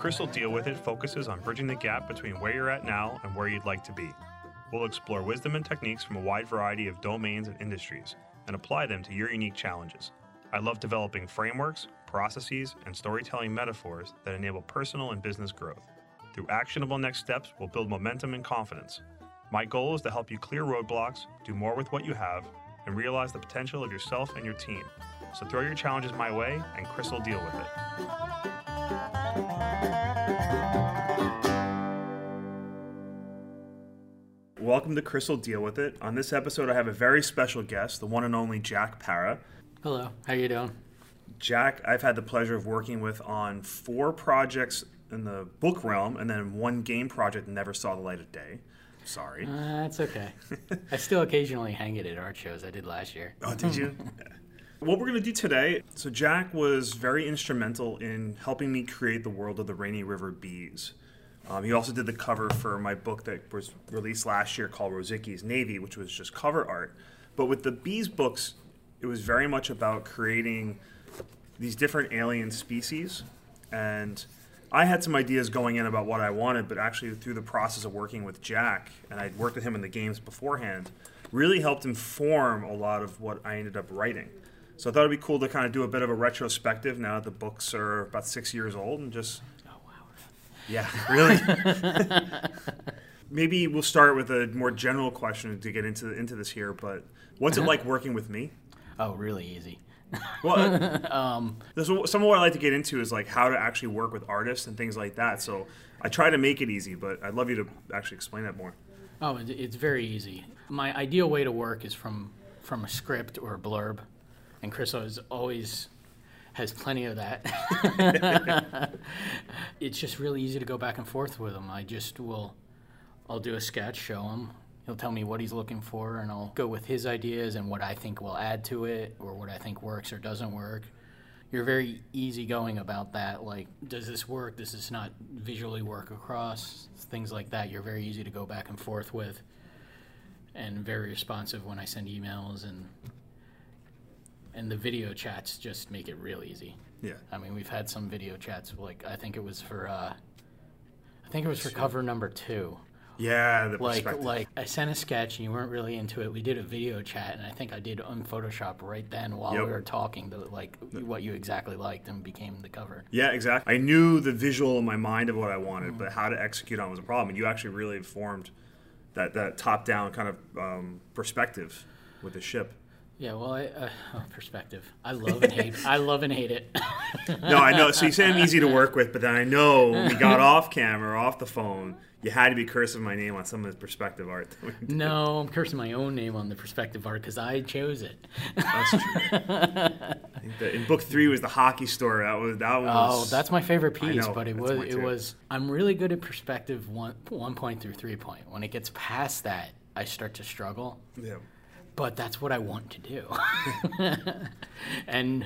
Chris Will Deal With It focuses on bridging the gap between where you're at now and where you'd like to be. We'll explore wisdom and techniques from a wide variety of domains and industries and apply them to your unique challenges. I love developing frameworks, processes, and storytelling metaphors that enable personal and business growth. Through actionable next steps, we'll build momentum and confidence. My goal is to help you clear roadblocks, do more with what you have, and realize the potential of yourself and your team. So throw your challenges my way, and Chris will deal with it. Welcome to Chris will deal with it. On this episode, I have a very special guest, the one and only Jack Parra. Hello, how you doing? Jack, I've had the pleasure of working with on four projects in the book realm, and then one game project that never saw the light of day. Sorry. Uh, that's okay. I still occasionally hang it at art shows. I did last year. Oh, did you? what we're going to do today so, Jack was very instrumental in helping me create the world of the Rainy River Bees. Um, he also did the cover for my book that was released last year called Rosicki's Navy, which was just cover art. But with the Bees books, it was very much about creating these different alien species. And I had some ideas going in about what I wanted, but actually, through the process of working with Jack, and I'd worked with him in the games beforehand, really helped inform a lot of what I ended up writing. So I thought it'd be cool to kind of do a bit of a retrospective now that the books are about six years old and just. Yeah, really? Maybe we'll start with a more general question to get into into this here, but what's it like working with me? Oh, really easy. Well, um, some of what I like to get into is like how to actually work with artists and things like that. So I try to make it easy, but I'd love you to actually explain that more. Oh, it's very easy. My ideal way to work is from from a script or a blurb, and Chris is always has plenty of that. it's just really easy to go back and forth with him. I just will, I'll do a sketch, show him. He'll tell me what he's looking for, and I'll go with his ideas and what I think will add to it, or what I think works or doesn't work. You're very easygoing about that. Like, does this work? Does this not visually work across? Things like that. You're very easy to go back and forth with, and very responsive when I send emails and and the video chats just make it real easy. Yeah. I mean, we've had some video chats. Like I think it was for, uh, I think it was for cover number two. Yeah, the Like, like I sent a sketch and you weren't really into it. We did a video chat, and I think I did on Photoshop right then while Yep. we were talking to like what you exactly liked and became the cover. Yeah, exactly. I knew the visual in my mind of what I wanted, Mm. but how to execute on was a problem. And you actually really informed that, that top down kind of um, perspective with the ship. Yeah, well, I, uh, oh, perspective. I love and hate. I love and hate it. No, I know. So you say I'm easy to work with, but then I know when we got off camera, off the phone, you had to be cursing my name on some of the perspective art. that we did. no, I'm cursing my own name on the perspective art because I chose it. That's true. I think that in book three was the hockey store. That was that was. Oh, that's my favorite piece, know, but it was it was I'm really good at perspective one one point through three point. When it gets past that, I start to struggle. Yeah. But that's what I want to do. and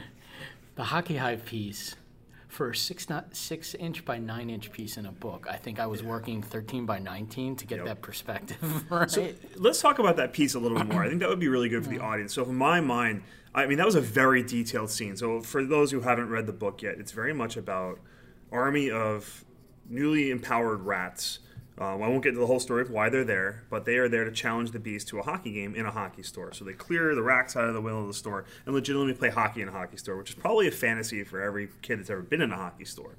the hockey hive piece for a six not six inch by nine inch piece in a book, I think I was working thirteen by nineteen to get Yep. that perspective right. So let's talk about that piece a little bit more. I think that would be really good for the audience. So, in my mind, I mean, that was a very detailed scene. So, for those who haven't read the book yet, it's very much about army of newly empowered rats. Um, I won't get into the whole story of why they're there, but they are there to challenge the bees to a hockey game in a hockey store. So they clear the racks out of the window of the store and legitimately play hockey in a hockey store, which is probably a fantasy for every kid that's ever been in a hockey store.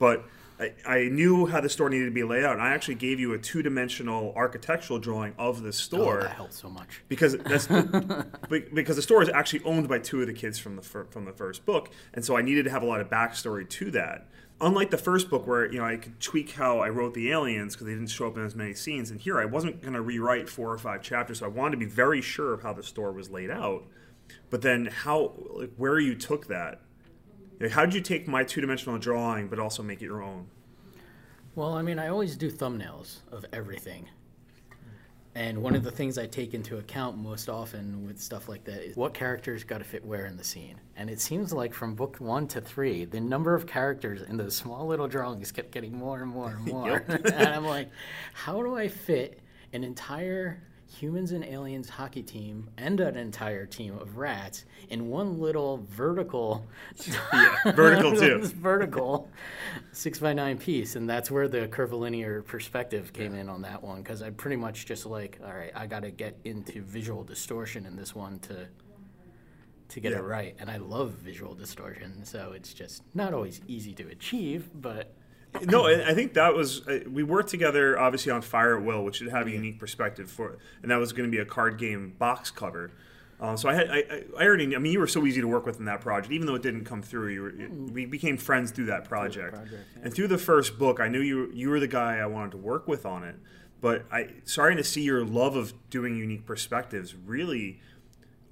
But I, I knew how the store needed to be laid out, and I actually gave you a two-dimensional architectural drawing of the oh, store that helped so much. because that's because the store is actually owned by two of the kids from the fir- from the first book, and so I needed to have a lot of backstory to that. Unlike the first book, where you know I could tweak how I wrote the aliens because they didn't show up in as many scenes, and here I wasn't going to rewrite four or five chapters, so I wanted to be very sure of how the store was laid out. But then how, like, where you took that? How did you take my two dimensional drawing, but also make it your own? Well, I mean, I always do thumbnails of everything. And one of the things I take into account most often with stuff like that is what characters got to fit where in the scene. And it seems like from book one to three, the number of characters in those small little drawings kept getting more and more and more. and I'm like, how do I fit an entire humans and aliens hockey team and an entire team of rats in one little vertical Yeah, vertical too. vertical six by nine piece and that's where the curvilinear perspective came in on that one because i pretty much just like all right i got to get into visual distortion in this one to to get Yeah. it right and i love visual distortion so it's just not always easy to achieve but no, I think that was uh, we worked together obviously on Fire at Will, which should have a unique perspective for, and that was going to be a card game box cover. Um, so I had I, I- I already knew- I mean you were so easy to work with in that project, even though it didn't come through. You were, it, we became friends through that project, project, yeah. and through the first book, I knew you you were the guy I wanted to work with on it. But I starting to see your love of doing unique perspectives really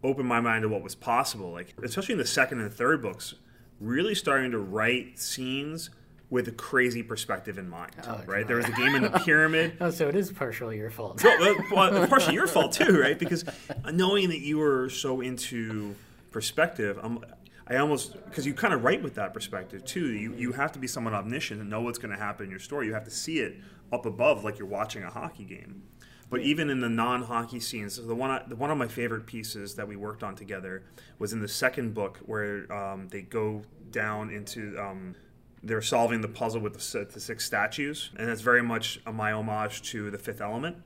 opened my mind to what was possible. Like especially in the second and third books, really starting to write scenes with a crazy perspective in mind. Oh, right? There was a game in the pyramid. oh so it is partially your fault well, well, partially your fault too, right? Because knowing that you were so into perspective, I'm, I almost because you kind of write with that perspective too. You you have to be somewhat omniscient and know what's going to happen in your story. You have to see it up above, like you're watching a hockey game. But even in the non-hockey scenes, the one I, the one of my favorite pieces that we worked on together was in the second book where um, they go down into. Um, they're solving the puzzle with the, the six statues, and that's very much a, my homage to the Fifth Element.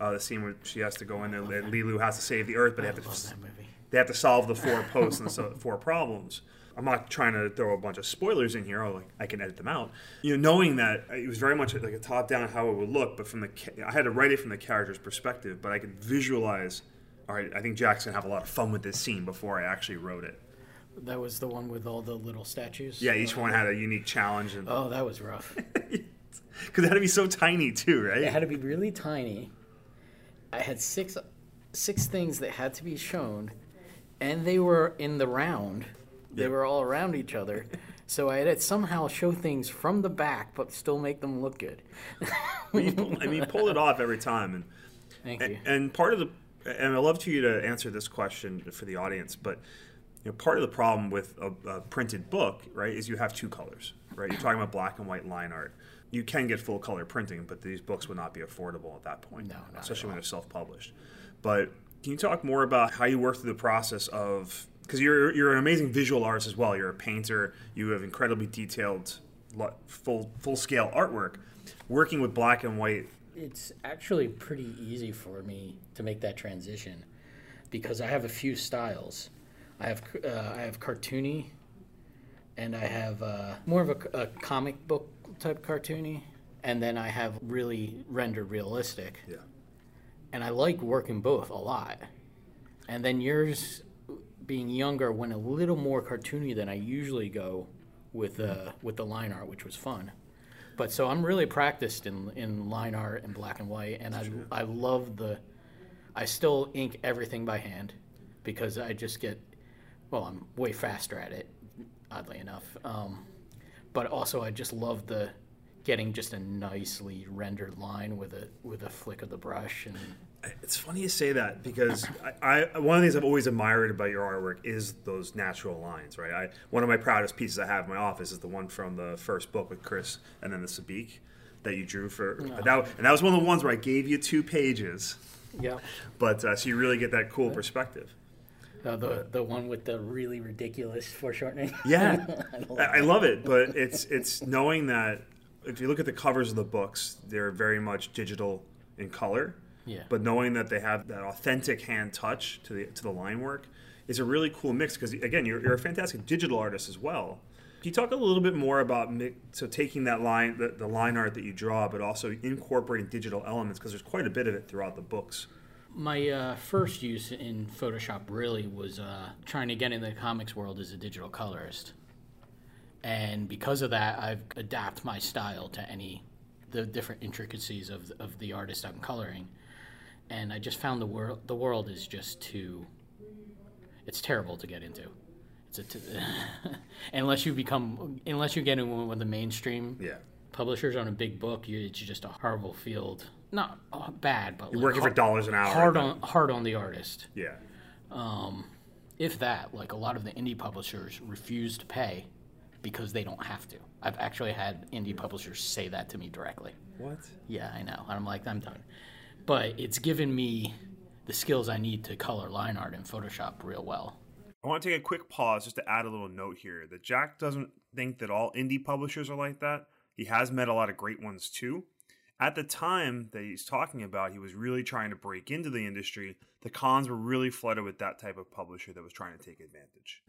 Uh, the scene where she has to go in there, Leeloo has to save the Earth, but they have to they have to solve the four posts and so four problems. I'm not trying to throw a bunch of spoilers in here. Like I can edit them out. You know, knowing that it was very much like a top down how it would look, but from the I had to write it from the character's perspective, but I could visualize. All right, I think Jack's gonna have a lot of fun with this scene before I actually wrote it. That was the one with all the little statues Yeah, each oh, one had a unique challenge, and oh that was rough because it had to be so tiny too, right? It had to be really tiny. I had six six things that had to be shown, and they were in the round. They Yeah. were all around each other. So I had to somehow show things from the back, but still make them look good. But you pull- I mean, you pulled it off every time, and Thank you. And, and part of the, and I'd love to you to answer this question for the audience, but you know, part of the problem with a, a printed book, right, is you have two colors, right? You're talking about black and white line art. You can get full color printing, but these books would not be affordable at that point, No, especially when they're self-published. But can you talk more about how you work through the process of because you're you're an amazing visual artist as well. You're a painter. You have incredibly detailed, full full scale artwork. Working with black and white It's actually pretty easy for me to make that transition because I have a few styles. I have uh, I have cartoony, and I have uh, more of a, a comic book type cartoony, and then I have really rendered realistic. Yeah. And I like working both a lot. And then yours, being younger, went a little more cartoony than I usually go with uh, with the line art, which was fun. But so I'm really practiced in in line art and black and white, and I I love the. I still ink everything by hand, because I just get, well, I'm way faster at it, oddly enough. Um, but also I just love the getting just a nicely rendered line with a with a flick of the brush and It's funny you say that because I, I one of the things I've always admired about your artwork is those natural lines, right? I one of my proudest pieces I have in my office is the one from the first book with Chris and then the Sabik that you drew for that, and that was one of the ones where I gave you two pages, yeah. but uh, so you really get that cool perspective. Uh, the the one with the really ridiculous foreshortening. Yeah, I love I, I love it, but it's it's knowing that if you look at the covers of the books, they're very much digital in color. Yeah. But knowing that they have that authentic hand touch to the to the line work is a really cool mix because again, you're, you're a fantastic digital artist as well. Can you talk a little bit more about so taking that line the, the line art that you draw, but also incorporating digital elements because there's quite a bit of it throughout the books. My uh, first use in Photoshop really was uh, trying to get in the comics world as a digital colorist, and because of that, I've adapt my style to any the different intricacies of of the artist I'm coloring, and I just found the world the world is just too. It's terrible to get into. It's a t- unless you become unless you get in with the mainstream Yeah. publishers on a big book, you, it's just a horrible field. Not uh, bad, but like working for dollars an hour. hard on hard on the artist. Yeah. Um, if that, like a lot of the indie publishers refuse to pay because they don't have to. I've actually had indie publishers say that to me directly. What? Yeah, I know. And I'm like, I'm done. but it's given me the skills I need to color line art in Photoshop real well. I want to take a quick pause just to add a little note here that Jack doesn't think that all indie publishers are like that. He has met a lot of great ones too. At the time that he's talking about, he was really trying to break into the industry. The cons were really flooded with that type of publisher that was trying to take advantage.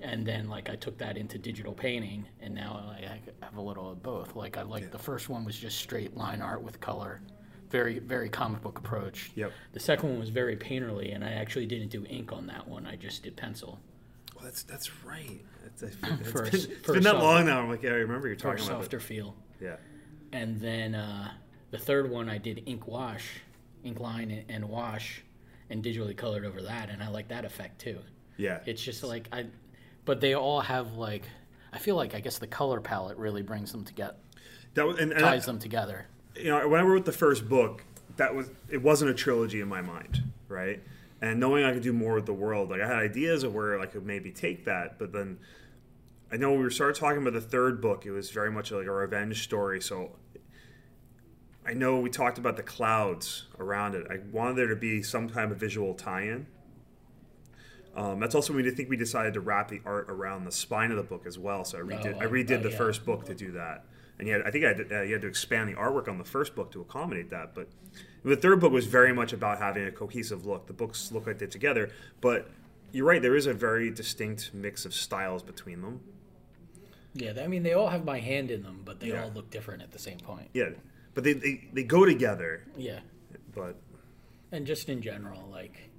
And then, like, I took that into digital painting, and now I have a little of both. Like, I like yeah. the first one was just straight line art with color, very very comic book approach. Yep. The second one was very painterly, and I actually didn't do ink on that one. I just did pencil. Well, that's that's right. It's, it's, it's for, been, it's been that long now. I'm like, yeah, I remember you're talking about softer feel. Yeah. And then uh, the third one, I did ink wash, ink line and, wash, and digitally colored over that, and I like that effect too. Yeah. It's just like I, but they all have like I feel like I guess the color palette really brings them together. That was, and, and ties I, them together you know, when I wrote the first book, that was it wasn't a trilogy in my mind, right? And knowing I could do more with the world, like I had ideas of where I could maybe take that, but then I know we started talking about the third book. It was very much like a revenge story. So I know we talked about the clouds around it. I wanted there to be some kind of visual tie-in. Um, that's also when I think we decided to wrap the art around the spine of the book as well. So I redid, oh, I redid oh, the yeah. first book to do that and had, I think I had, uh, you had to expand the artwork on the first book to accommodate that. But the third book was very much about having a cohesive look. The books look like they're together, but you're right. There is a very distinct mix of styles between them. Yeah, I mean they all have my hand in them, but they yeah. all look different at the same point. Yeah, but they, they they go together. Yeah, but and just in general, like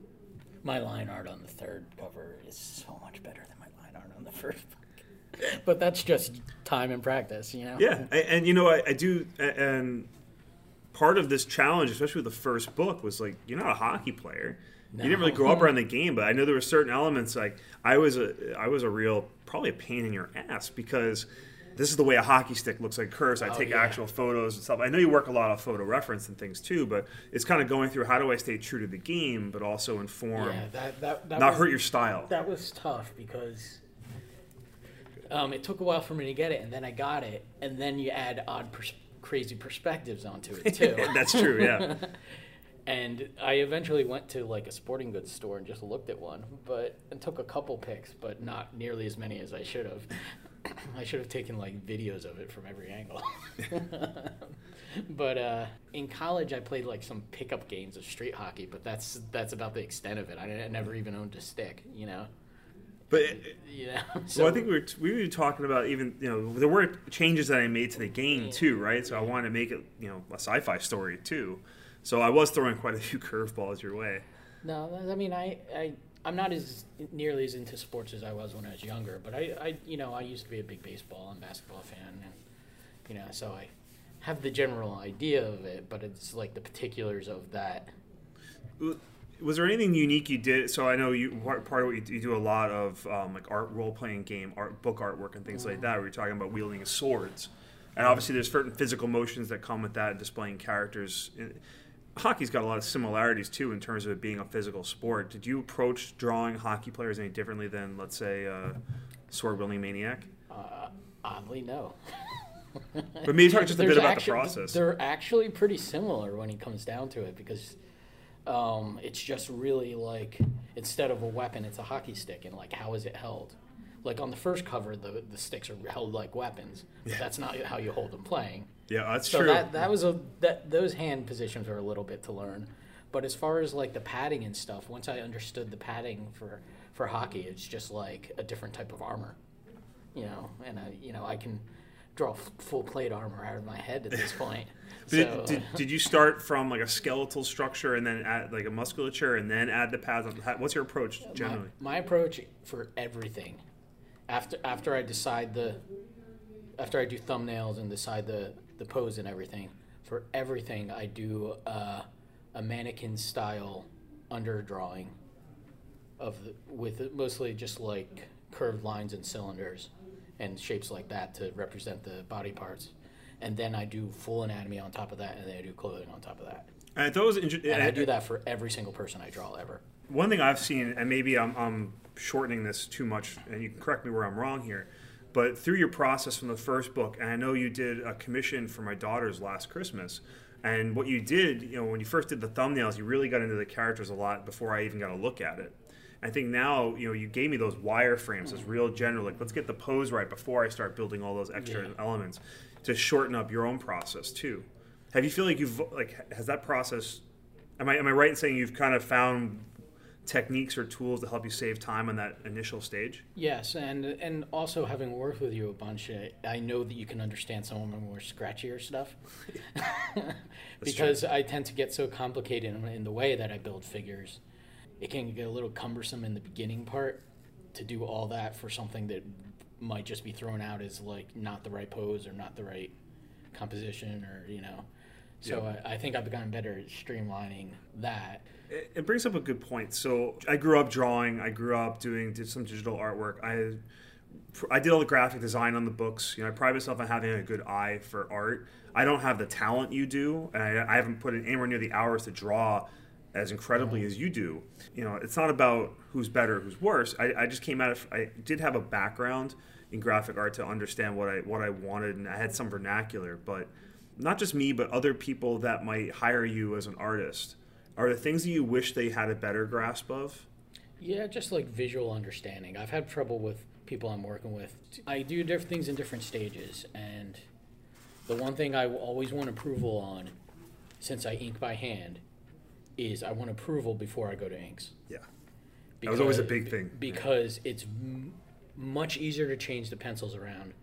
my line art on the third cover is so much better than my line art on the first but that's just time and practice, you know. Yeah, and, and you know, I, I, do, and part of this challenge, especially with the first book, was like you're not a hockey player. No. You didn't really grow up hmm. around the game, but I know there were certain elements. Like I was a, I was a real probably a pain in your ass because this is the way a hockey stick looks like curves. I oh, take yeah. actual photos and stuff. I know you work a lot of photo reference and things too, but it's kind of going through how do I stay true to the game, but also inform, yeah, that, that, that not was, hurt your style. That was tough because um, it took a while for me to get it, and then I got it, and then you add odd, pers- crazy perspectives onto it too. That's true, yeah. and I eventually went to like a sporting goods store and just looked at one, but and took a couple pics, but not nearly as many as I should have. I should have taken like videos of it from every angle. but uh, in college, I played like some pickup games of street hockey, but that's that's about the extent of it. I, never even owned a stick, you know. But yeah, so, well, I think we were we were talking about even you know there were changes that I made to the game too, right? So I wanted to make it you know a sci-fi story too. So I was throwing quite a few curveballs your way. No, I mean I, I I'm not as nearly as into sports as I was when I was younger, but I, I you know I used to be a big baseball and basketball fan, and you know so I have the general idea of it, but it's like the particulars of that was there anything unique you did? So I know you part, part of what you, you do a lot of um, like art role playing game art book artwork and things mm-hmm. like that. Where you're talking about wielding swords, and obviously there's certain physical motions that come with that, displaying characters. Hockey's got a lot of similarities too in terms of it being a physical sport. Did you approach drawing hockey players any differently than, let's say, uh, sword wielding maniac? Uh, oddly, no. but maybe talk just a bit about actually, the process. They're actually pretty similar when it comes down to it because um, it's just really like instead of a weapon, it's a hockey stick, and like how is it held? Like on the first cover, the the sticks are held like weapons. Yeah. That's not how you hold them playing. Yeah, that's so true. That that was a that those hand positions are a little bit to learn, but as far as like the padding and stuff, once I understood the padding for for hockey, it's just like a different type of armor, you know. And I you know I can draw full plate armor out of my head at this point. so, did, did, did, you start from like a skeletal structure and then add like a musculature and then add the pads? What's your approach generally? My, my approach for everything, after after I decide the, after I do thumbnails and decide the the pose and everything, for everything I do uh, a mannequin style underdrawing of the, with mostly just like curved lines and cylinders and shapes like that to represent the body parts. And then I do full anatomy on top of that, and then I do clothing on top of that. And I thought it was interesting. And I do that for every single person I draw ever. One thing I've seen, and maybe I'm, I'm shortening this too much, and you can correct me where I'm wrong here, But through your process from the first book, and I know you did a commission for my daughter's last Christmas. And what you did, you know, when you first did the thumbnails, you really got into the characters a lot before I even got a look at it. I think now, you know, you gave me those wireframes, as real general, like let's get the pose right before I start building all those extra Yeah. elements to shorten up your own process too. Have you feel like you've like has that process? Am I am I right in saying you've kind of found techniques or tools to help you save time on that initial stage? Yes, and and also having worked with you a bunch, uh, I know that you can understand some of my more scratchier stuff. because I tend to get so complicated in, in the way that I build figures, it can get a little cumbersome in the beginning part to do all that for something that might just be thrown out as like not the right pose or not the right composition or you know. So I, I think I've gotten better at streamlining that. It, brings up a good point. So I grew up drawing. I grew up doing did some digital artwork. I I did all the graphic design on the books. You know, I pride myself on having a good eye for art. I don't have the talent you do, and I, I haven't put in anywhere near the hours to draw as incredibly mm. as you do. You know, it's not about who's better, who's worse. I, I just came out of. I did have a background in graphic art to understand what I what I wanted, and I had some vernacular. But not just me, but other people that might hire you as an artist. Are there things that you wish they had a better grasp of? Yeah, just like visual understanding. I've had trouble with people I'm working with. I do different things in different stages, and the one thing I always want approval on, since I ink by hand, is I want approval before I go to inks. Yeah. That was always a Because- big thing. Because it's m- much easier to change the pencils around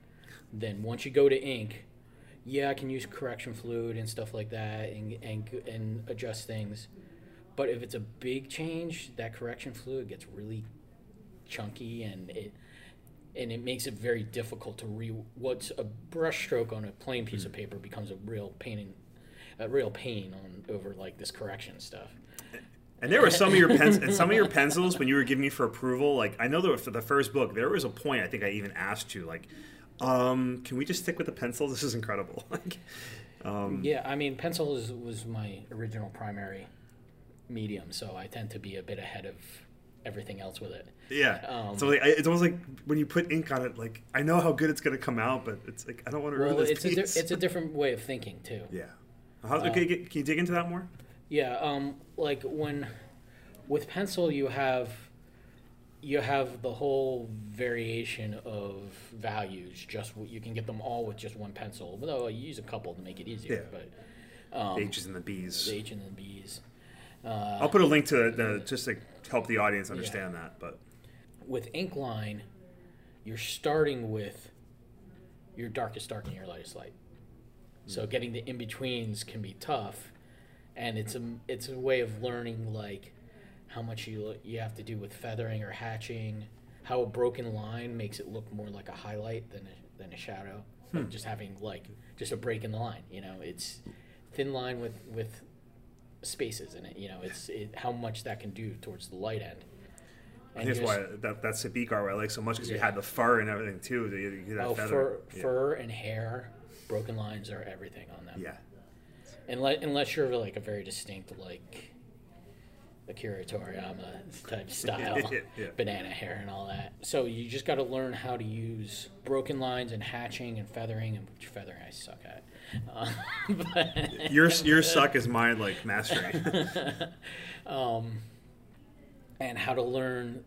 than once you go to ink. Yeah, I can use correction fluid and stuff like that and, and, and adjust things. But if it's a big change, that correction fluid gets really chunky and it and it makes it very difficult to re what's a brush stroke on a plain piece of hmm. paper becomes a real pain in, a real pain on over like this correction stuff. And there were some of your pens and some of your pencils when you were giving me for approval. Like I know that for the first book, there was a point I think I even asked you, like, um, "Can we just stick with the pencil? This is incredible." like, um, Yeah, I mean, pencil is, was my original primary medium, so I tend to be a bit ahead of everything else with it. yeah. Um, so like, I- it's almost like when you put ink on it, like I know how good it's gonna come out, but it's like I don't want to ruin Well, this it's a di- it's a different way of thinking too. yeah. How, okay, get- can you dig into that more? Yeah, um, like when with pencil you have you have the whole variation of values. Just you can get them all with just one pencil. Although you use a couple to make it easier, Yeah. but um, The H's and the B's. the H and the B's. Uh, I'll put a link to the just to help the audience understand that. But with Inkline, you're starting with your darkest dark and your lightest light. So getting the in betweens can be tough, and it's a it's a way of learning like how much you you have to do with feathering or hatching, how a broken line makes it look more like a highlight than a, than a shadow. Like hmm. just having like just a break in the line, you know, it's thin line with with spaces in it. You know, it's it, how much that can do towards the light end. Think that's why that that Sabik art I like so much because you had the fur and everything too. You, you Oh, feather. fur, Yeah. fur and hair, broken lines are everything on them. Yeah. Unless, unless you're like a very distinct like Akira Toriyama type style, Yeah. banana hair and all that. So you just got to learn how to use broken lines and hatching and feathering, and which feathering I suck at. Uh, but, Your your suck is my like mastery. um, and how to learn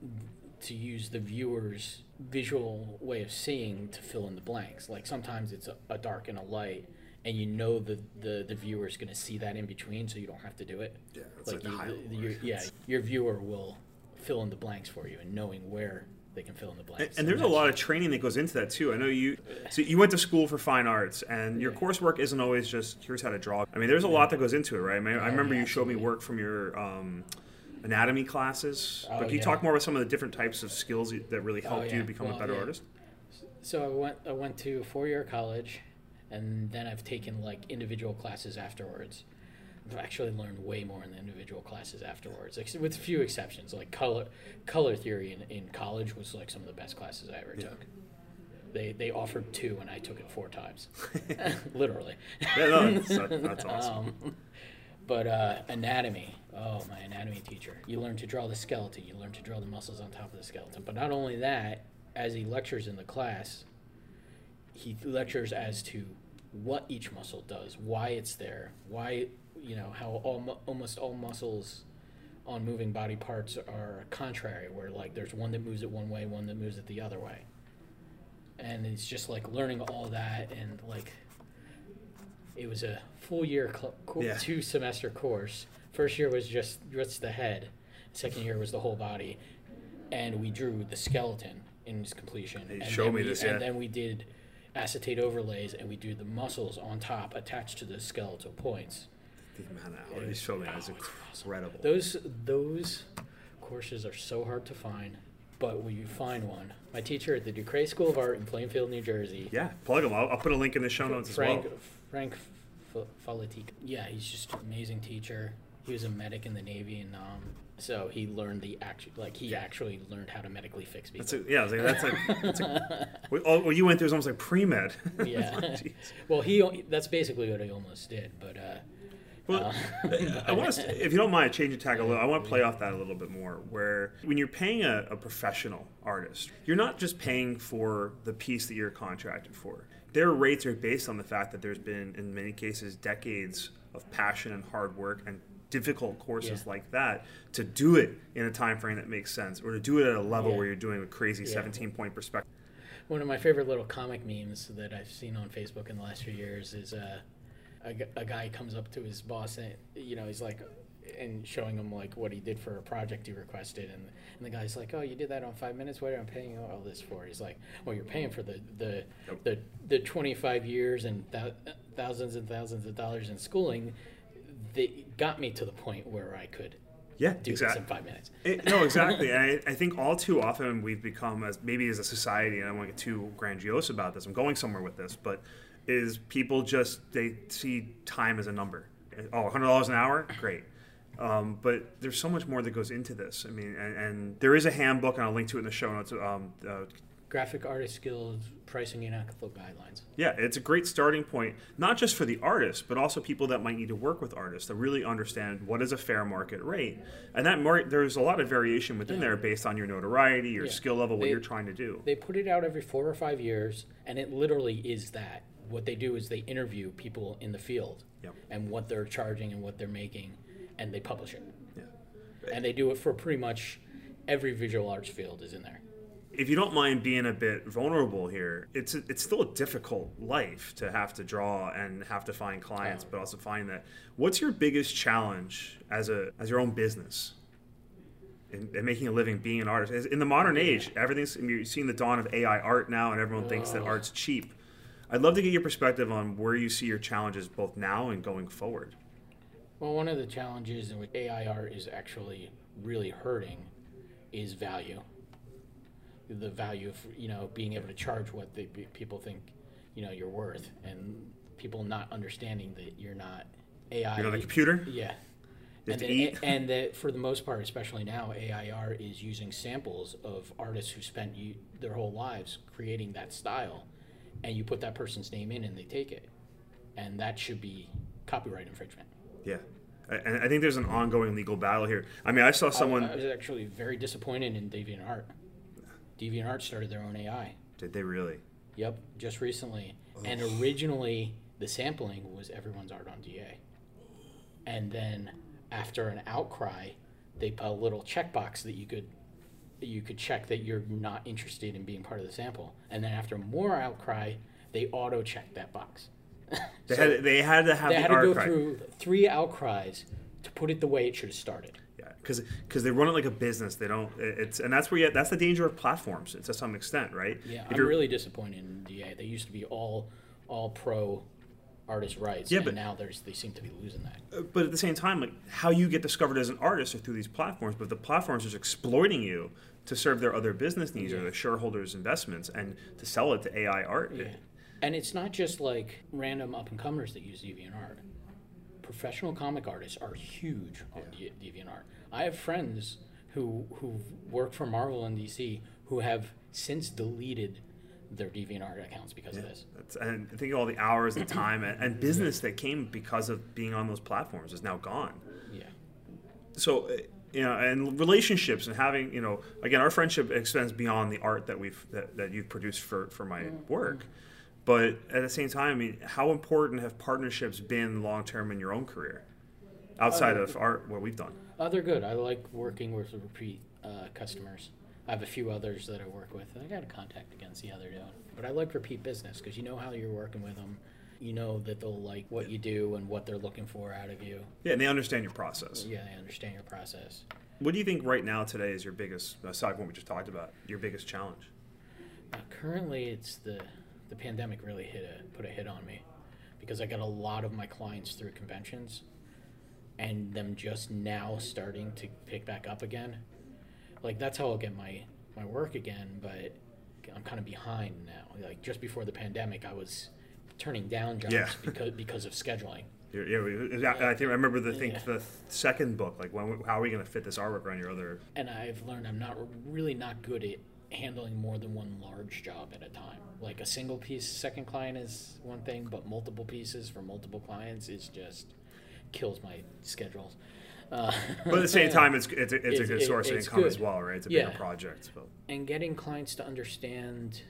to use the viewer's visual way of seeing to fill in the blanks. Like sometimes it's a, a dark and a light, and you know the the, the viewer is going to see that in between, so you don't have to do it. Yeah, it's like you- the- your, line. yeah, your viewer will fill in the blanks for you, and knowing where they can fill in the blanks. and there's a lot of training that goes into that too. I know you. So you went to school for fine arts, and your Yeah. coursework isn't always just here's how to draw. I mean, there's a lot that goes into it, right? I, mean, I Oh, remember yeah, you showed me work from your um, anatomy classes. Oh, but can you yeah. talk more about some of the different types of skills that really Oh, helped you yeah. become a better yeah. artist? So I went I went to four year college, and then I've taken like individual classes afterwards. I've actually learned way more in the individual classes afterwards, ex- with a few exceptions. Like color color theory in, in college was like some of the best classes I ever Yeah. took. They they offered two, and I took it four times, literally. Yeah, no, that's, that's awesome. Um, but uh, anatomy, oh, my anatomy teacher. You learn to draw the skeleton. You learn to draw the muscles on top of the skeleton. But not only that, as he lectures in the class, he lectures as to what each muscle does, why it's there, why you know how all almost all muscles on moving body parts are contrary, where like there's one that moves it one way, one that moves it the other way, and it's just like learning all that and like it was a full year cl- co- Yeah. two semester course. First year was just just the head. Second year was the whole body, and we drew the skeleton in its completion. And showed me we, this, yeah. And then we did acetate overlays, and we do the muscles on top attached to the skeletal points. The amount of hours showed me is Oh, incredible. Those those courses are so hard to find, but when you find one, my teacher at the Du Cret School of Art in Plainfield, New Jersey, Yeah, plug him. I'll, I'll put a link in the show notes Frank as well. Frank F- Falatique. Yeah, he's just an amazing teacher. He was a medic in the Navy in Nam, so he learned the actual like he actually learned how to medically fix people. That's a, yeah, I was like, that's like, that's what, all, what you went through is almost like pre med. yeah. Jeez. well, he that's basically what he almost did, but uh, Well, I want to, if you don't mind, change the tack a little. I want to play off that a little bit more. Where when you're paying a, a professional artist, you're not just paying for the piece that you're contracted for. Their rates are based on the fact that there's been, in many cases, decades of passion and hard work and difficult courses Yeah. like that to do it in a time frame that makes sense, or to do it at a level Yeah. where you're doing a crazy Yeah. 17 point perspective. One of my favorite little comic memes that I've seen on Facebook in the last few years is uh, a, a guy comes up to his boss and you know he's like and showing him like what he did for a project he requested and, and the guy's like oh you did that on five minutes what am I paying you all this for he's like well you're paying for the the Yep. the, the 25 years and thou- thousands and thousands of dollars in schooling that got me to the point where I could Yeah, do this exactly. in five minutes It, no, exactly. I, I think all too often we've become, as maybe as a society, and I don't want to get too grandiose about this. I'm going somewhere with this, but is people just they see time as a number. Oh, hundred dollars an hour, great. Um, but there's so much more that goes into this. I mean, and, and there is a handbook, and I'll link to it in the show notes. Um, uh, graphic artist skills pricing and ethical guidelines yeah, it's a great starting point, not just for the artists, but also people that might need to work with artists to really understand what is a fair market rate. And that mar- there's a lot of variation within there based on your notoriety, your Yeah. skill level, what They- you're trying to do. They put it out every four or five years, and it literally is that. What they do is they interview people in the field Yep. and what they're charging and what they're making, and they publish it. Yeah. And they do it for pretty much every visual arts field is in there. If you don't mind being a bit vulnerable here, it's a, it's still a difficult life to have to draw and have to find clients, but also find that. What's your biggest challenge as a as your own business? In, in making a living being an artist in the modern age everything's you're seeing the dawn of ai art now and everyone thinks that art's cheap i'd love to get your perspective on where you see your challenges both now and going forward Well, one of the challenges in which AI art is actually really hurting is value. The value of you know being able to charge what the people think you know you're worth, and people not understanding that you're not AI. you're on the computer Yeah. and then- and that for the most part, especially now, AIR is using samples of artists who spent you, their whole lives creating that style, and you put that person's name in, and they take it, and that should be copyright infringement. yeah and i think there's an ongoing legal battle here i mean i saw someone I, I was actually very disappointed in DeviantArt. DeviantArt started their own AI. did they really Yep, just recently. And originally, the sampling was everyone's art on DA. And then, after an outcry, they put a little checkbox that you could you could check that you're not interested in being part of the sample. And then, after more outcry, they auto checked that box. They So had they had to have they the had to go cry. through three outcries to put it the way it should have started. Yeah, because they run it like a business. They don't. It's and that's where you, that's the danger of platforms to some extent, right? Yeah, If I'm you're- really disappointed in DA. They used to be all all pro artist rights, Yeah, and but- now there's they seem to be losing that. uh, But at the same time, like how you get discovered as an artist are through these platforms. But the platforms are just exploiting you to serve their other business needs or Yeah. their shareholders' investments and to sell it to AI art. Yeah. And it's not just like random up and comers that use DeviantArt. Professional comic artists are huge on De- DeviantArt. I have friends who who work for Marvel and DC who have since deleted their DeviantArt accounts because of this. That's, and think of all the hours and time and, and business that came because of being on those platforms is now gone. Yeah. so uh, you know and relationships and having you know again our friendship extends beyond the art that we've that, that you've produced for for my work But at the same time, I mean, how important have partnerships been long term in your own career, outside of our what we've done? They're good. I like working with repeat uh, customers. I have a few others that I work with. I got a contact again, see how they're doing. But I like repeat business because you know how you're working with them. You know that they'll like what you do and what they're looking for out of you. Yeah, and they understand your process. Yeah, they understand your process. What do you think right now today is your biggest, aside from what we just talked about, your biggest challenge? Uh, currently, it's the the pandemic really hit a put a hit on me because I got a lot of my clients through conventions and them just now starting to pick back up again. Like that's how I'll get my my work again, but I'm kind of behind now. Like just before the pandemic, I was turning down jobs Yeah. because because of scheduling. Yeah, yeah, I think I remember the think Yeah. the second book, like when, how are we going to fit this artwork around your other? and I've learned I'm not really not good at handling more than one large job at a time. Like a single piece, second client is one thing, but multiple pieces for multiple clients is just kills my schedules. Uh, But at the same time, it's it's a, it's a good source of income as well, right? It's a bigger Yeah. project. But and getting clients to understand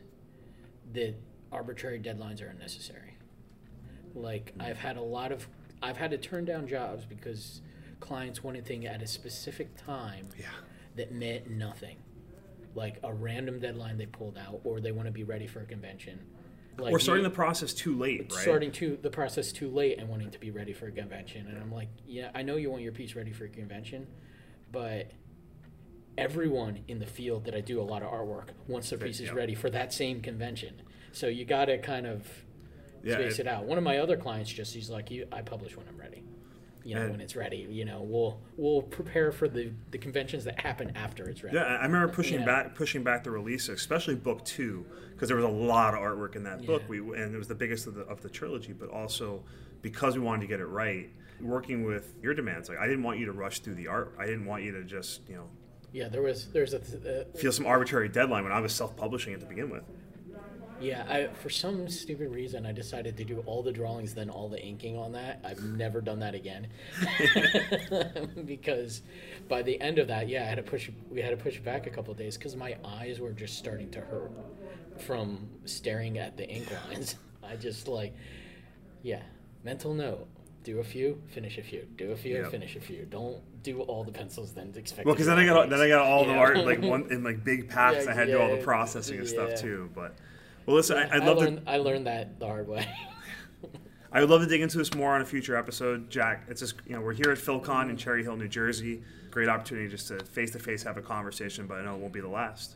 that arbitrary deadlines are unnecessary. Like I've had a lot of I've had to turn down jobs because clients wanted thing at a specific time yeah, that meant nothing. Like a random deadline they pulled out, or they want to be ready for a convention. Like we're starting the process too late, right? starting to the process too late and wanting to be ready for a convention. And I'm like, yeah, I know you want your piece ready for a convention, but everyone in the field that I do a lot of artwork wants their Fit, pieces yeah. ready for that same convention. So you got to kind of Yeah, space it- it, out. One of my other clients just he's like, you, I publish when I'm ready. You know, And- when it's ready. You know, we'll we'll prepare for the the conventions that happen after it's ready. Yeah, I remember pushing Yeah. back pushing back the release, especially book two, because there was a lot of artwork in that book. We and it was the biggest of the of the trilogy, but also because we wanted to get it right. Working with your demands, like I didn't want you to rush through the art. I didn't want you to just you know Yeah, there was there's a uh, feel some arbitrary deadline when I was self publishing it to begin with. Yeah, I, for some stupid reason, I decided to do all the drawings, then all the inking on that. I've never done that again, because by the end of that, yeah, I had to push. We had to push back a couple of days because my eyes were just starting to hurt from staring at the ink lines. I just like, yeah, mental note: do a few, finish a few, do a few, Yep. finish a few. Don't do all the pencils, then expect. Well, because then I got all- then I got all the art like one in like big packs. Yeah, I had to do all the processing and stuff too. But well, listen, I, I'd I love learned, to. I learned that the hard way. I would love to dig into this more on a future episode, Jack. It's just you know we're here at PhilCon in Cherry Hill, New Jersey. Great opportunity just to face to face have a conversation, but I know it won't be the last.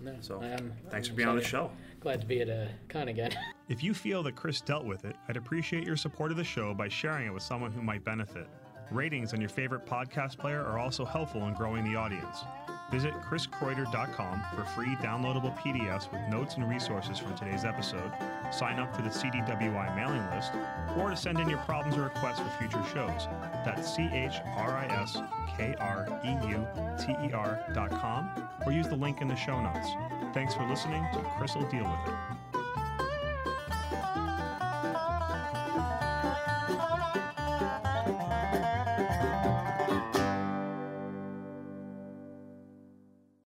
No, So, I'm- Thanks I'm for being on the show. Glad to be at a con again. If you feel that Chris dealt with it, I'd appreciate your support of the show by sharing it with someone who might benefit. Ratings on your favorite podcast player are also helpful in growing the audience. Visit chriskreuter.com for free downloadable PDFs with notes and resources from today's episode, sign up for the CDWI mailing list, or to send in your problems or requests for future shows. That's C H R I S K R E U T E R dot com, or use the link in the show notes. Thanks for listening to Chris will deal with it.